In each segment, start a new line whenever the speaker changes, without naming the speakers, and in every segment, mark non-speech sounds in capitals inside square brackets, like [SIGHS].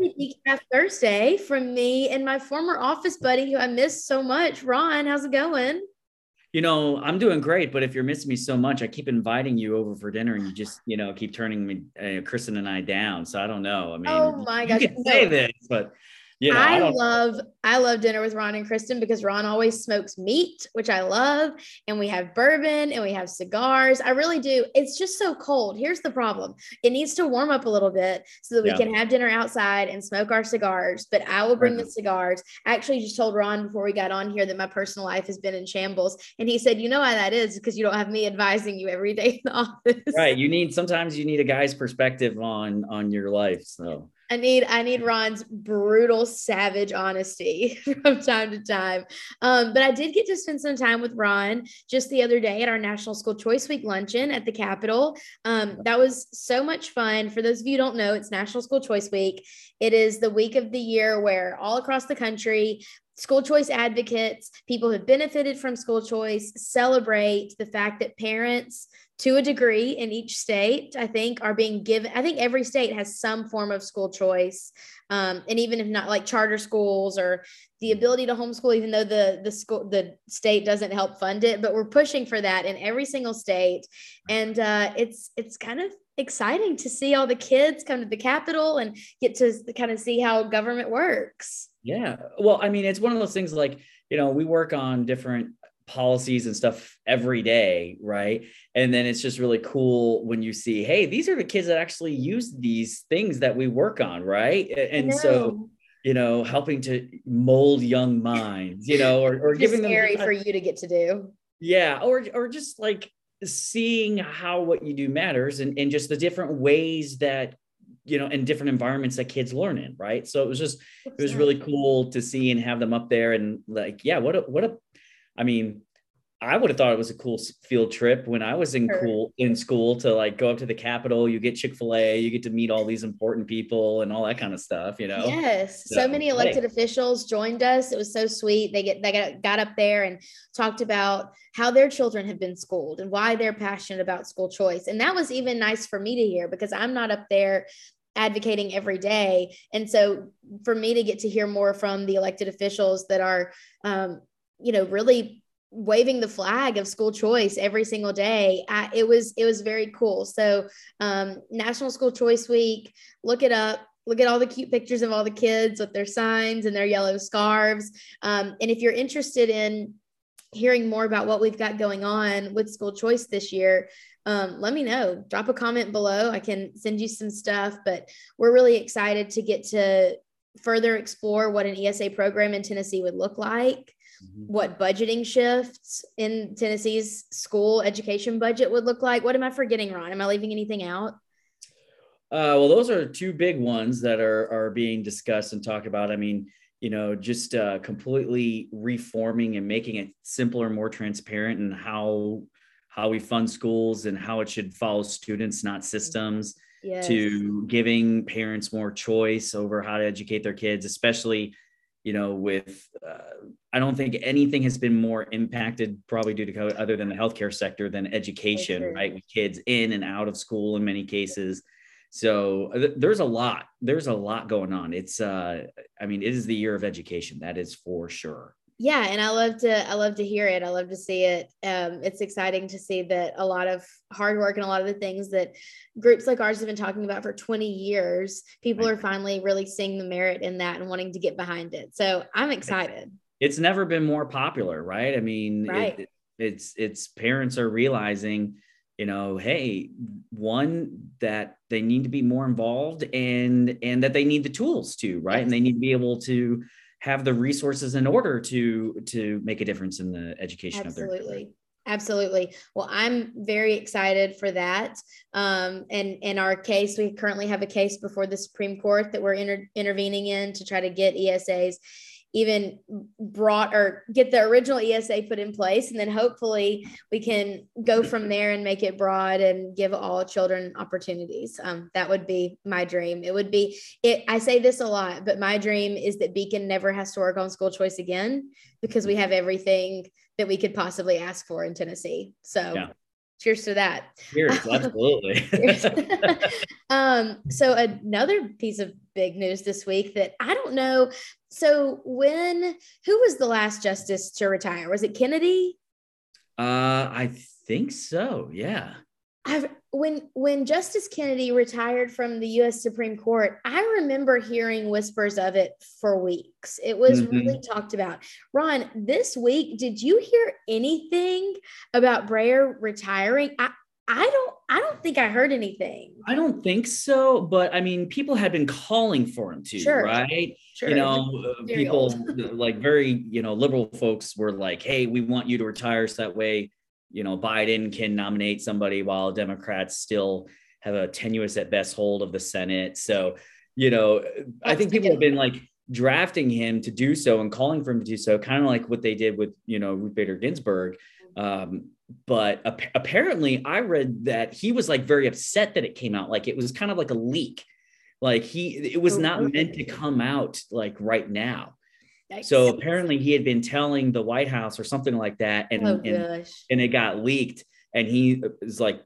Decaf Thursday from me and my former office buddy who I miss so much. Ron, how's it going?
You know, I'm doing great, but if you're missing me so much, I keep inviting you over for dinner, and you just, you know, keep turning me, uh, Kristen and I down. So I don't know. I mean,
oh my gosh,
you can say this, but
you know, I, I love I love dinner with Ron and Kristen because Ron always smokes meat, which I love, and we have bourbon and we have cigars. I really do. It's just so cold. Here's the problem: it needs to warm up a little bit so that we yeah. can have dinner outside and smoke our cigars. But I will bring right. the cigars. I actually just told Ron before we got on here that my personal life has been in shambles, and he said, "You know why that is? Because you don't have me advising you every day in the [LAUGHS] office."
Right. You need sometimes you need a guy's perspective on on your life. So
I need I need Ron's brutal, savage honesty [LAUGHS] from time to time. Um, but I did get to spend some time with Ron just the other day at our National School Choice Week luncheon at the Capitol. Um, that was so much fun. For those of you don't know, it's National School Choice Week. It is the week of the year where all across the country school choice advocates, people who have benefited from school choice, celebrate the fact that parents to a degree in each state, I think, are being given. I think every state has some form of school choice, um, and even if not like charter schools or the ability to homeschool, even though the the school the state doesn't help fund it, but we're pushing for that in every single state, and uh, it's it's kind of exciting to see all the kids come to the Capitol and get to kind of see how government works.
Yeah, well, I mean, it's one of those things like you know we work on different policies and stuff every day, right? And then it's just really cool when you see, hey, these are the kids that actually use these things that we work on, right? And so, you know, helping to mold young minds, you know, or, or giving
scary
them
for you to get to do.
Yeah, or or just like seeing how what you do matters and, and just the different ways that you know in different environments that kids learn in right? So it was just it was really cool to see and have them up there and like yeah what a what a I mean, I would have thought it was a cool field trip when I was in sure. cool in school to like go up to the Capitol. You get Chick Fil A, you get to meet all these important people and all that kind of stuff. You know.
Yes, so, so many elected hey. officials joined us. It was so sweet. They get they got got up there and talked about how their children have been schooled and why they're passionate about school choice. And that was even nice for me to hear because I'm not up there advocating every day. And so for me to get to hear more from the elected officials that are um, you know, really waving the flag of school choice every single day. I, it was it was very cool. So um, National School Choice Week, look it up. Look at all the cute pictures of all the kids with their signs and their yellow scarves. Um, and if you're interested in hearing more about what we've got going on with school choice this year, um, let me know. Drop a comment below. I can send you some stuff, but we're really excited to get to further explore what an ESA program in Tennessee would look like. What budgeting shifts in Tennessee's school education budget would look like. What am I forgetting, Ron? Am I leaving anything out?
Uh, well, those are two big ones that are are being discussed and talked about. I mean, you know, just uh, completely reforming and making it simpler, more transparent, and how how we fund schools and how it should follow students, not systems. Yes. To giving parents more choice over how to educate their kids, especially you know, with uh, I don't think anything has been more impacted probably due to COVID other than the healthcare sector than education, right? With kids in and out of school in many cases. So uh, th- there's a lot. There's a lot going on. It's uh I mean, it is the year of education. That is for sure
yeah and i love to i love to hear it. I love to see it. Um, it's exciting to see that a lot of hard work and a lot of the things that groups like ours have been talking about for 20 years people are finally really seeing the merit in that and wanting to get behind it. So i'm excited.
It's never been more popular right? I mean right. It, it's it's parents are realizing you know hey one that they need to be more involved and and that they need the tools to right? Yes. and they need to be able to have the resources in order to to make a difference in the education
absolutely.
of their children.
Absolutely. Well, I'm very excited for that. Um, and in our case, we currently have a case before the Supreme Court that we're inter- intervening in to try to get ESAs even brought or get the original ESA put in place. And then hopefully we can go from there and make it broad and give all children opportunities. Um, that would be my dream. It would be, it, I say this a lot, but my dream is that Beacon never has to work on school choice again because we have everything that we could possibly ask for in Tennessee. So yeah. cheers to that.
Cheers, [LAUGHS] absolutely. [LAUGHS]
um, so another piece of big news this week that I don't know. So when who was the last justice to retire? Was it Kennedy?
Uh, I think so. Yeah.
I've, when when Justice Kennedy retired from the U.S. Supreme Court, I remember hearing whispers of it for weeks. It was mm-hmm. really talked about. Ron, this week, did you hear anything about Breyer retiring? I, I don't I don't think I heard anything.
I don't think so, but I mean, people had been calling for him to, sure. right? Sure. You know, uh, people like very, you know, liberal folks were like, "Hey, we want you to retire so that way you know, Biden can nominate somebody while Democrats still have a tenuous at best hold of the Senate. So, you know, I think people have been like drafting him to do so and calling for him to do so, kind of like what they did with, you know, Ruth Bader Ginsburg. Um, but ap- apparently, I read that he was like very upset that it came out. Like it was kind of like a leak. Like he, it was oh, not meant to come out like right now. So apparently he had been telling the White House or something like that, and oh, and, and, it got leaked, and he uh, was like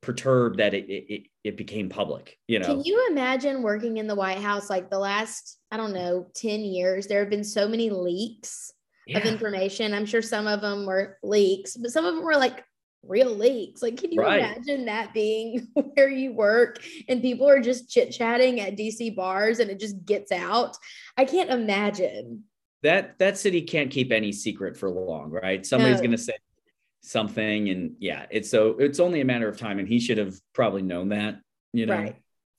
perturbed that it, it it became public. You know,
can you imagine working in the White House like the last I don't know ten years? There have been so many leaks yeah. of information. I'm sure some of them were leaks, but some of them were like real leaks. Like, can you right. imagine that being [LAUGHS] where you work and people are just chit chatting at DC bars and it just gets out? I can't imagine.
That that city can't keep any secret for long, right? Somebody's no. going to say something, and yeah, it's so it's only a matter of time, and he should have probably known that, you know. Right.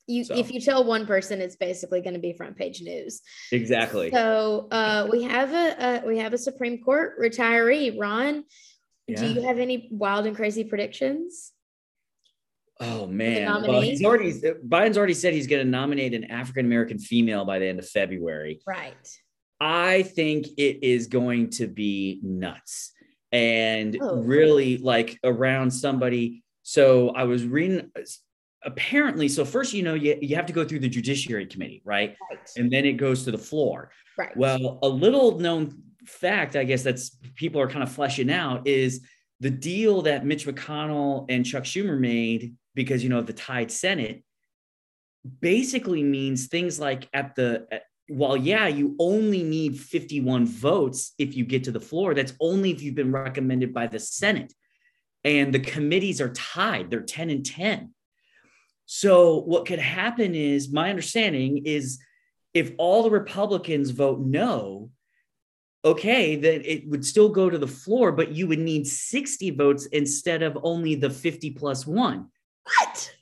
You, so. if you tell one person, it's basically going to be front page news.
Exactly.
So uh, we have a, a we have a Supreme Court retiree, Ron. Yeah. Do you have any wild and crazy predictions?
Oh man, well, he's already Biden's already said he's going to nominate an African American female by the end of February.
Right.
I think it is going to be nuts and oh. really like around somebody. So I was reading apparently so first you know you, you have to go through the judiciary committee right? right. And then it goes to the floor.
Right.
Well a little known fact, I guess that's people are kind of fleshing out is the deal that Mitch McConnell and Chuck Schumer made because you know the tied Senate basically means things like at the at, while yeah you only need 51 votes if you get to the floor that's only if you've been recommended by the Senate. And the committees are tied. They're 10 and 10 so what could happen is my understanding is if all the republicans vote no okay, then it would still go to the floor, but you would need 60 votes instead of only the 50 plus one.
What?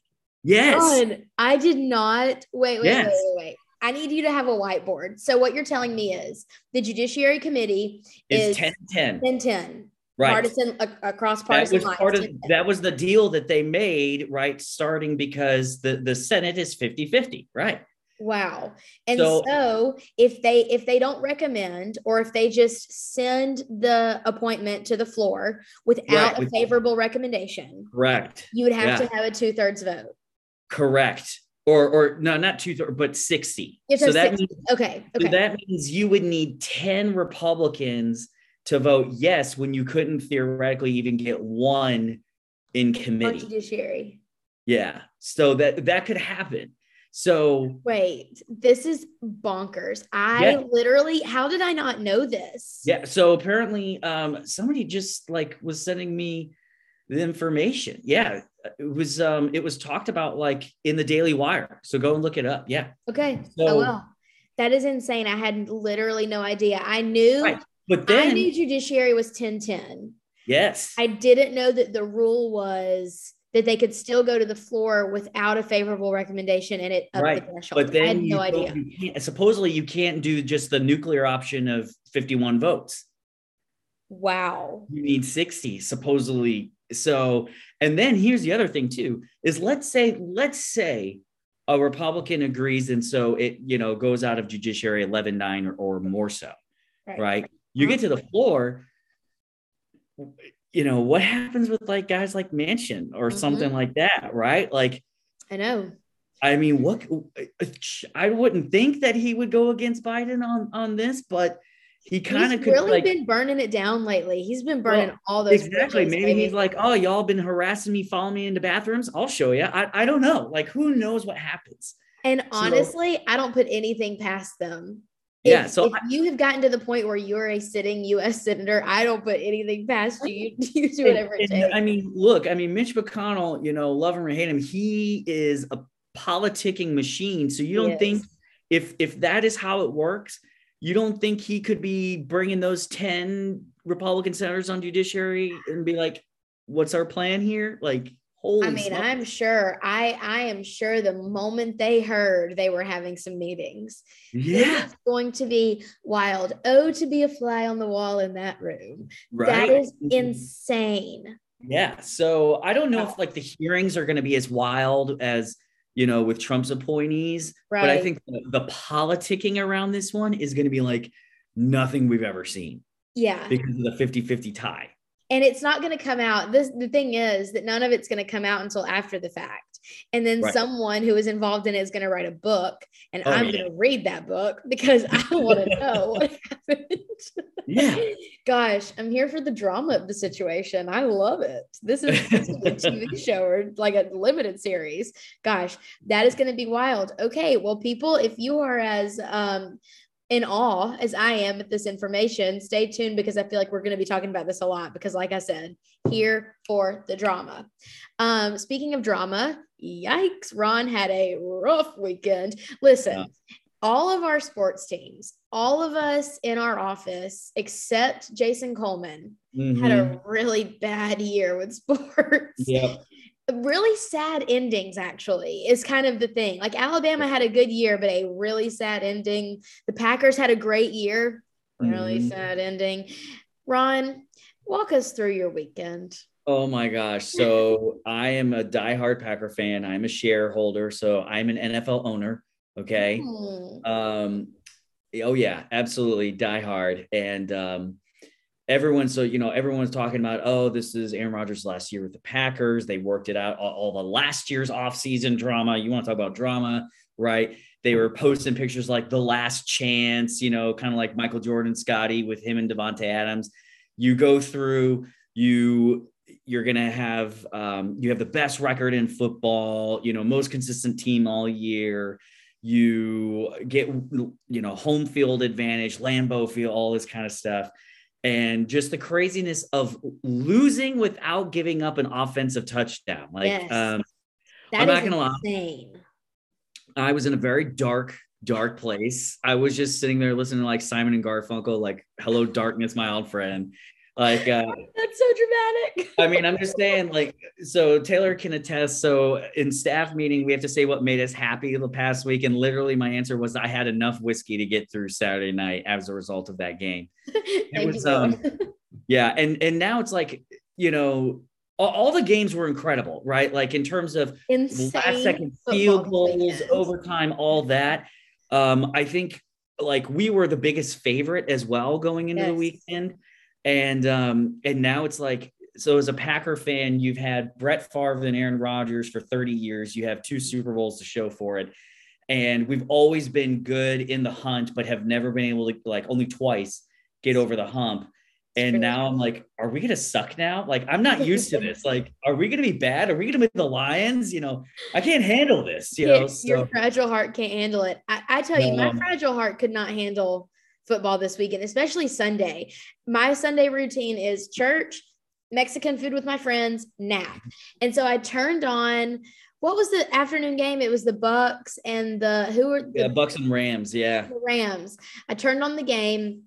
Yes.
I did not. Wait, wait, yes. wait, wait, wait. I need you to have a whiteboard. So what you're telling me is the Judiciary Committee is, is 10 10. 10 10. Right. Partisan across partisan
that was part of that was the deal that they made, right? Starting because the, the Senate is 50 50, right?
Wow. And so, so, if they if they don't recommend or if they just send the appointment to the floor without right, a favorable recommendation,
correct.
You would have yeah. to have a two-thirds vote.
Correct. Or or no, not two thirds, but 60.
So that 60. means okay. okay.
So that means you would need 10 Republicans to vote yes when you couldn't theoretically even get one in committee.
judiciary.
Yeah. So that that could happen. So
wait, this is bonkers. I yeah. literally, how did I not know this?
Yeah. So apparently, um, somebody just like was sending me the information. Yeah. It was um it was talked about like in the Daily Wire. So go and look it up. Yeah.
Okay. So, oh well. That is insane. I had literally no idea. I knew right.
But then
I knew judiciary was 1010.
Yes.
I didn't know that the rule was that they could still go to the floor without a favorable recommendation and it up right. the threshold.
But then I had no idea. You supposedly you can't do just the nuclear option of 51 votes.
Wow.
You need 60 supposedly. So, and then here's the other thing too is let's say let's say a Republican agrees and so it you know goes out of judiciary 11-9 or, or more so. Right. right? You get to the floor you know, what happens with like guys like Manchin or mm-hmm. something like that, right? Like,
I know.
I mean, what I wouldn't think that he would go against Biden on on this, but he kind of could
really
like,
been burning it down lately. He's been burning well, all those
exactly. Bridges, Maybe he's like, oh, y'all been harassing me, following me into bathrooms. I'll show you. I, I don't know. Like, who knows what happens?
And honestly, so, I don't put anything past them.
Yeah.
If,
so
if I, you have gotten to the point where you're a sitting U.S. senator, I don't put anything past you. [LAUGHS] You, do whatever it takes.
I mean, look. I mean, Mitch McConnell. You know, love him or hate him, he is a politicking machine. So you don't think if if that is how it works you don't think he could be bringing those 10 Republican senators on judiciary and be like, what's our plan here? Like, holy
I mean, I'm sure I I am sure the moment they heard they were having some meetings.
Yeah.
It's going to be wild. Oh, to be a fly on the wall in that room. Right. That is insane.
Yeah. So I don't know uh, if like the hearings are going to be as wild as you know, with Trump's appointees. Right. But I think the, the politicking around this one is going to be like nothing we've ever seen.
Yeah.
Because of the 50 50 tie.
And it's not going to come out. This the thing is that none of it's going to come out until after the fact. And then right. someone who is involved in it is going to write a book, and oh, I'm yeah. going to read that book because I [LAUGHS] want to know what happened.
Yeah.
Gosh, I'm here for the drama of the situation. I love it. This is, this is a TV [LAUGHS] show or like a limited series. Gosh, that is going to be wild. Okay, well, people, if you are as um, in awe as I am at this information, stay tuned because I feel like we're going to be talking about this a lot. Because, like I said, here for the drama. Um, speaking of drama, yikes, Ron had a rough weekend. Listen, yeah. all of our sports teams, all of us in our office, except Jason Coleman, mm-hmm. had a mm-hmm. really bad year with [LAUGHS] sports.
Yep
really sad endings actually is kind of the thing. Like alabama had a good year but a really sad ending. The packers had a great year really mm-hmm. sad ending. Ron walk us through your weekend.
Oh my gosh. So i am a diehard packer fan. I'm a shareholder so i'm an nfl owner okay? Mm. um oh yeah absolutely diehard. And um everyone so you know everyone's talking about oh this is aaron rodgers last year with the packers. They worked it out all, all the last year's offseason drama. You want to talk about drama right? They were posting pictures like the last chance you know kind of like michael jordan scottie with him and Davante adams. You go through you you're to have um, you have the best record in football you know most consistent team all year. You get you know home field advantage lambeau field all this kind of stuff and just the craziness of losing without giving up an offensive touchdown. Like, yes. um,
that I'm not gonna insane.
lie. I was in a very dark, dark place. I was just sitting there listening to like Simon and Garfunkel, like "Hello, Darkness, My Old Friend," Like uh, [LAUGHS]
that's so dramatic.
I mean, I'm just saying, like, so Taylor can attest. So in staff meeting, we have to say what made us happy the past week, and literally my answer was I had enough whiskey to get through Saturday night as a result of that game. [LAUGHS] it was you, um, [LAUGHS] yeah, and and now it's like you know all, all, the games were incredible, right? Like in terms of
Insane
last second field goals, overtime, all that. Um, I think like we were the biggest favorite as well going into yes. the weekend and um, and now it's like so as a Packer fan, you've had Brett Favre and Aaron Rodgers for 30 years. You have two Super Bowls to show for it. And we've always been good in the hunt, but have never been able to like only twice get over the hump. And now I'm like, are we gonna suck now? Like, I'm not used to this. Like, are we gonna be bad? Are we gonna be the Lions? You know, I can't handle this. You know,
so. your fragile heart can't handle it. I, I tell you, my fragile heart could not handle football this weekend, especially Sunday. My Sunday routine is church, Mexican food with my friends, nap. And so I turned on what was the afternoon game? It was the Bucks and the who were the
yeah, Bucks and Rams, yeah.
The Rams. I turned on the game.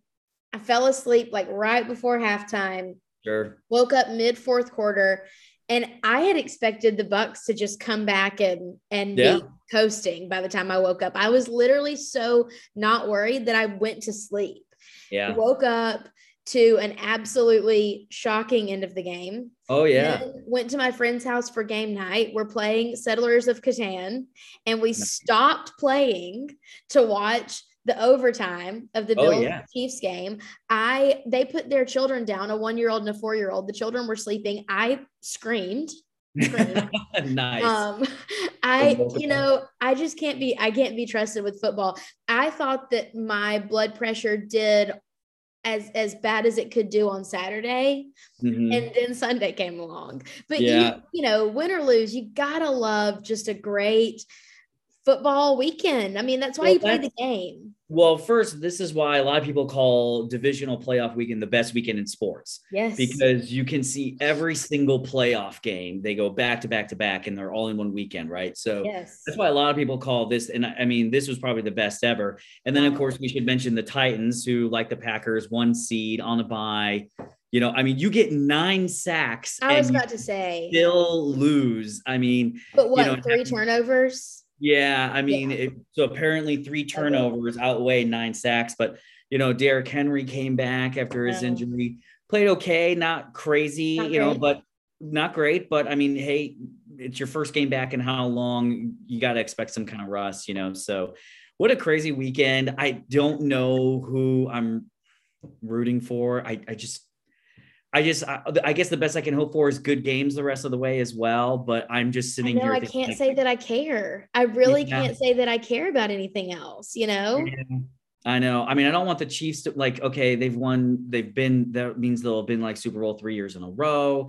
I fell asleep like right before halftime.
Sure.
Woke up mid fourth quarter and I had expected the Bucks to just come back and and yeah. be coasting by the time I woke up. I was literally so not worried that I went to sleep.
Yeah.
Woke up to an absolutely shocking end of the game.
Oh yeah.
went to my friend's house for game night. We're playing Settlers of Catan and we stopped playing to watch the overtime of the Bills oh, yeah. Chiefs game. I they put their children down, a one year old and a four year old. The children were sleeping. I screamed. [LAUGHS]
nice.
Um, I, you know, I just can't be, I can't be trusted with football. I thought that my blood pressure did as as bad as it could do on Saturday,
Mhm.
and then Sunday came along. But
Yeah.
you you know, win or lose, you gotta love just a great football weekend. I mean, that's why
Well,
you play the game.
Well, first, this is why a lot of people call divisional playoff weekend the best weekend in sports
Yes.
because you can see every single playoff game. They go back to back to back and they're all in one weekend, right? So
yes.
that's why a lot of people call this, and I mean, this was probably the best ever. And then, of course, we should mention the Titans, who, like the Packers, one seed on a bye. You know, I mean, you get nine sacks
I was
and
about to say,
still lose. I mean,
but what,
know,
three turnovers?
Yeah, I mean,
Yeah.
it, so apparently three turnovers outweigh nine sacks, but you know, Derrick Henry came back after his injury, played okay, not crazy,
Not
you know, but not great. But I mean, hey, it's your first game back in how long? You got to expect some kind of rust, you know. So, what a crazy weekend! I don't know who I'm rooting for. I, I just. I just, I, I guess the best I can hope for is good games the rest of the way as well. But I'm just
I
sitting
know
here.
I can't
like,
say that I care. I really
Yeah.
can't say that I care about anything else, you know?
Yeah, I know. I mean, I don't want the Chiefs to like, okay, they've won, they've been, that means they'll have been like Super Bowl three years in a row.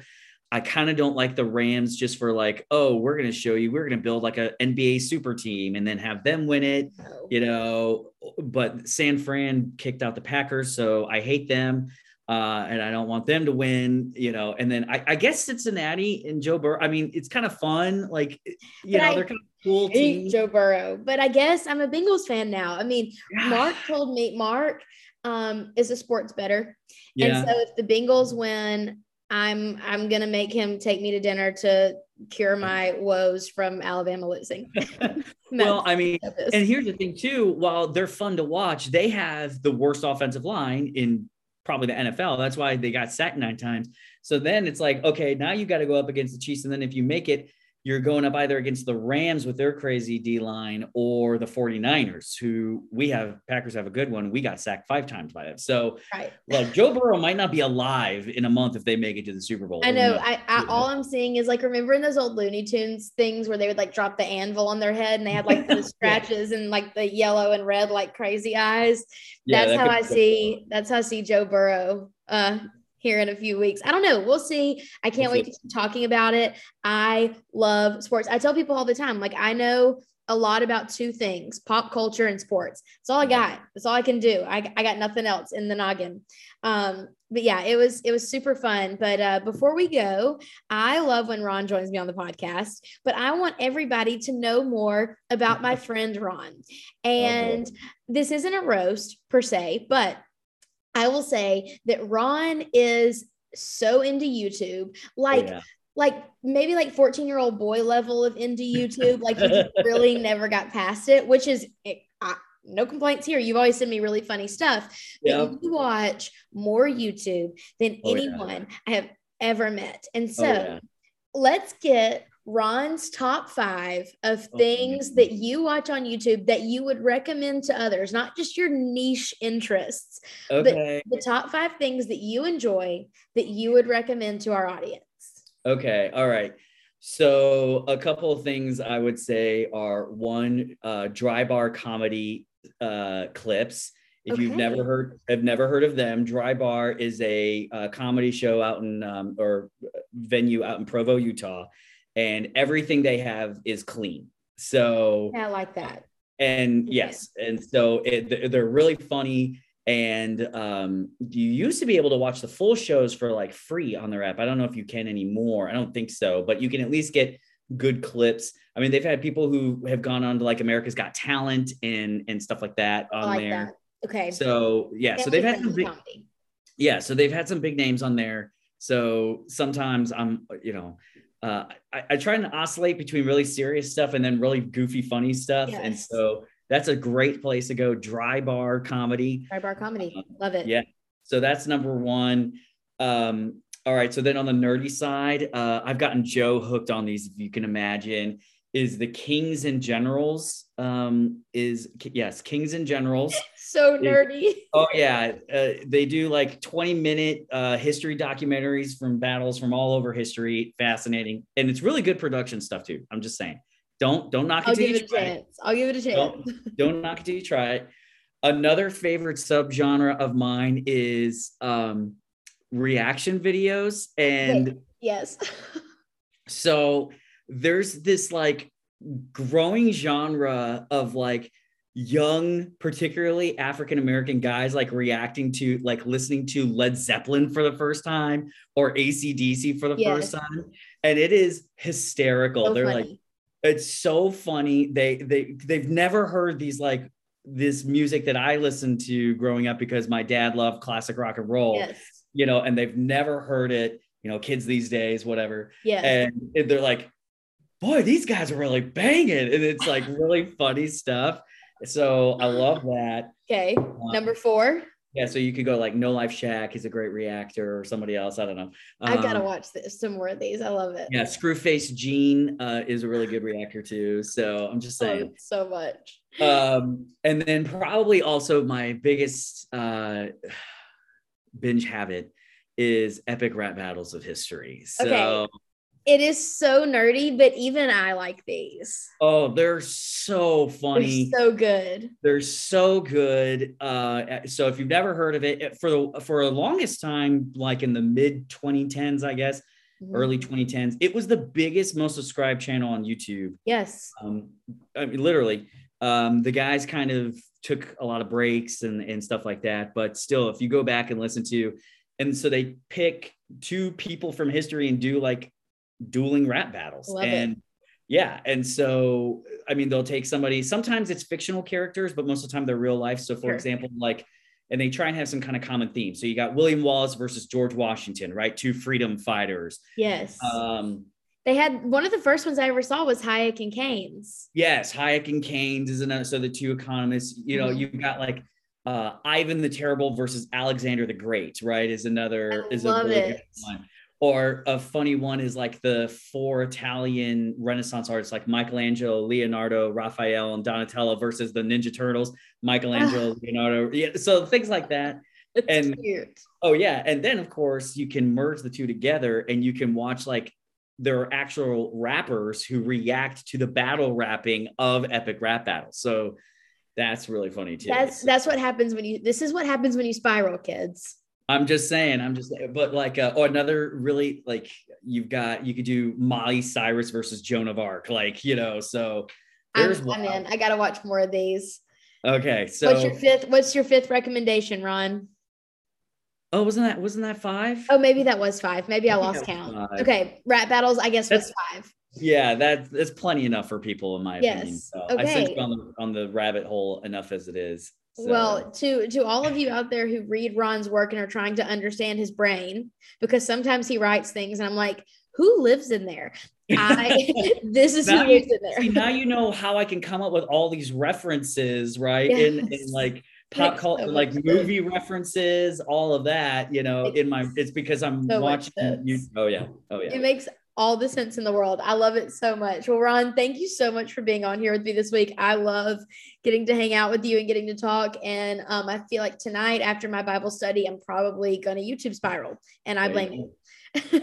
I kind of don't like the Rams just for like, oh, we're going to show you, we're going to build like a NBA super team and then have them win it, you know. But San Fran kicked out the Packers, so I hate them. Uh, and I don't want them to win, you know. And then I, I guess Cincinnati and Joe Burrow. I mean, it's kind of fun, like you
But
know,
I
they're kind of cool.
Joe Burrow, but I guess I'm a Bengals fan now. I mean,
Yeah.
Mark told me Mark um, is a sports bettor,
Yeah.
and so if the Bengals win, I'm I'm gonna make him take me to dinner to cure my woes from Alabama losing. [LAUGHS] [LAUGHS]
well, I mean, And here's the thing, too. While they're fun to watch, they have the worst offensive line in probably the NFL. That's why they got sacked nine times. So then it's like, okay, now you got to go up against the Chiefs. And then if you make it, you're going up either against the Rams with their crazy D line or the 49ers, who we have, Packers have a good one. We got sacked five times by them. So,
right.
like, Joe Burrow might not be alive in a month if they make it to the Super Bowl.
I know. I, I all I'm seeing is like remember in those old Looney Tunes things where they would like drop the anvil on their head and they had like the [LAUGHS] scratches and like the yellow and red like crazy eyes.
Yeah,
that's
that
how I see. That's how I see Joe Burrow uh, here in a few weeks. I don't know. We'll see. I can't wait to keep talking about it. I love sports. I tell people all the time, like I know a lot about two things: pop culture and sports. That's all I got. That's all I can do. I, I got nothing else in the noggin. Um, but yeah, it was it was super fun. But uh, before we go, I love when Ron joins me on the podcast. But I want everybody to know more about my friend Ron. [LAUGHS] And this isn't a roast per se, but I will say that Ron is so into YouTube, oh, like
Yeah.
like maybe like 14 year old boy level of into YouTube. Like he [LAUGHS] really never got past it, which is eh, I, no complaints here. You've always sent me really funny stuff. But you watch more YouTube than
Oh, yeah.
anyone I have ever met. And oh, so
Oh, yeah.
let's get Ron's top five of
Oh,
things that you watch on YouTube that you would recommend to others, not just your niche interests,
Okay.
the top five things that you enjoy that you would recommend to our audience.
Okay. All right. So a couple of things I would say are one, uh, dry bar comedy uh, clips. If you've never heard, have never heard of them, Dry Bar is a, uh comedy show out in um, or venue out in Provo, Utah, and everything they have is clean. So
Yeah, I like that.
and
Okay.
yes, and so it, they're- really funny. And um, you used to be able to watch the full shows for like free on their app. I don't know if you can anymore. I don't think so, but you can at least get good clips. I mean, they've had people who have gone on to like America's Got Talent and and stuff like that on
like
there.
that. Okay.
So yeah, so they've had some big,
comedy.
yeah, so they've had some big names on there. So sometimes I'm, you know, uh, I, I try and oscillate between really serious stuff and then really goofy, funny stuff. And so that's a great place to go. Dry bar comedy.
Dry bar comedy. Love it.
Yeah. So that's number one. Um, all right. So then on the nerdy side, uh, I've gotten Joe hooked on these, if you can imagine. Is the Kings and Generals? Um, is yes, Kings and Generals. [LAUGHS]
So nerdy.
Oh yeah, uh, they do like 20 minute uh, history documentaries from battles from all over history. Fascinating, and it's really good production stuff too. I'm just saying, don't don't knock it. I'll
give it a
try it.
chance. I'll give it a chance.
Don't, [LAUGHS] don't knock it till you try it. Another favorite subgenre of mine is um, reaction videos. And
yes. [LAUGHS]
so there's this like growing genre of like young, particularly African American guys, like reacting to like listening to Led Zeppelin for the first time or ACDC for the yes. first time. And it is hysterical. So They're funny. like, it's so funny. They they they've never heard these like this music that I listened to growing up because my dad loved classic rock and roll. Yes. You know, and they've never heard it, you know, kids these days, whatever.
Yeah.
And they're like, boy, these guys are really banging. And it's like [LAUGHS] really funny stuff. So I love that.
Okay. Um, Number four.
Yeah, so you could go like NoLifeShaq is a great reactor or somebody else. I don't know.
Um, I gotta watch this, some more of these. I love it.
Yeah, Screwface Gene uh, is a really good reactor too. So I'm just saying.
so much.
Um, and then probably also my biggest uh, [SIGHS] binge habit is epic rap battles of history. So okay.
It is so nerdy, but even I like these.
Oh, they're so funny.
They're so good.
They're so good. Uh, so if you've never heard of it, for the for the longest time, like in the mid 2010s, I guess, mm-hmm. early 2010s, it was the biggest, most subscribed channel on YouTube.
Yes.
Um, I mean, literally, um, the guys kind of took a lot of breaks and and stuff like that. But still, if you go back and listen to, and so they pick two people from history and do like dueling rap battles. Love and it. yeah, and so I mean they'll take somebody, sometimes it's fictional characters, but most of the time they're real life. So for sure. example, like and they try and have some kind of common theme. So you got William Wallace versus George Washington, right? Two freedom fighters.
Yes.
Um,
they had one of the first ones I ever saw was Hayek and Keynes.
Yes, Hayek and Keynes is another. So the two economists, you know, mm-hmm. you've got like uh, Ivan the Terrible versus Alexander the Great, right? Is another
I
is
a really it. good
one. Or a funny one is like the four Italian Renaissance artists, like Michelangelo, Leonardo, Raphael, and Donatello versus the Ninja Turtles, Michelangelo, ah. Leonardo. Yeah, so things like that.
It's and cute.
oh yeah, and then of course you can merge the two together, and you can watch like there are actual rappers who react to the battle rapping of epic rap battles. So that's really funny too.
That's that's what happens when you. This is what happens when you spiral, kids.
I'm just saying, I'm just, but like, uh, or another really like you've got, you could do Miley Cyrus versus Joan of Arc, like, you know, so
there's I'm, I'm in. I got to watch more of these.
Okay. So
what's your fifth, what's your fifth recommendation, Ron?
Oh, wasn't that, wasn't that five?
Oh, maybe that was five. Maybe I, I lost count. Five. Okay. Rat battles, I guess that's, was five.
Yeah, that, that's plenty enough for people in my
yes.
opinion. So
okay.
I sent you on the, on the rabbit hole enough as it is.
So. Well, to to all of you out there who read Ron's work and are trying to understand his brain, because sometimes he writes things and I'm like, who lives in there? I [LAUGHS] [LAUGHS] this is who you, lives in there.
See, now you know how I can come up with all these references, right? Yes. In, in like pop culture, so like movie references, all of that, you know, in my it's because I'm so watching you. Oh yeah. Oh yeah.
It makes all the sense in the world. I love it so much. Well, Ron, thank you so much for being on here with me this week. I love getting to hang out with you and getting to talk. And um, I feel like tonight, after my Bible study, I'm probably going to YouTube spiral, and I blame you. [LAUGHS]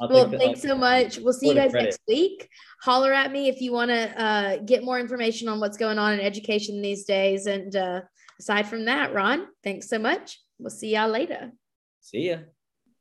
well, thanks so much. We'll see you guys next week. Holler at me if you want to uh, get more information on what's going on in education these days. And uh, aside from that, Ron, thanks so much. We'll see y'all later.
See ya.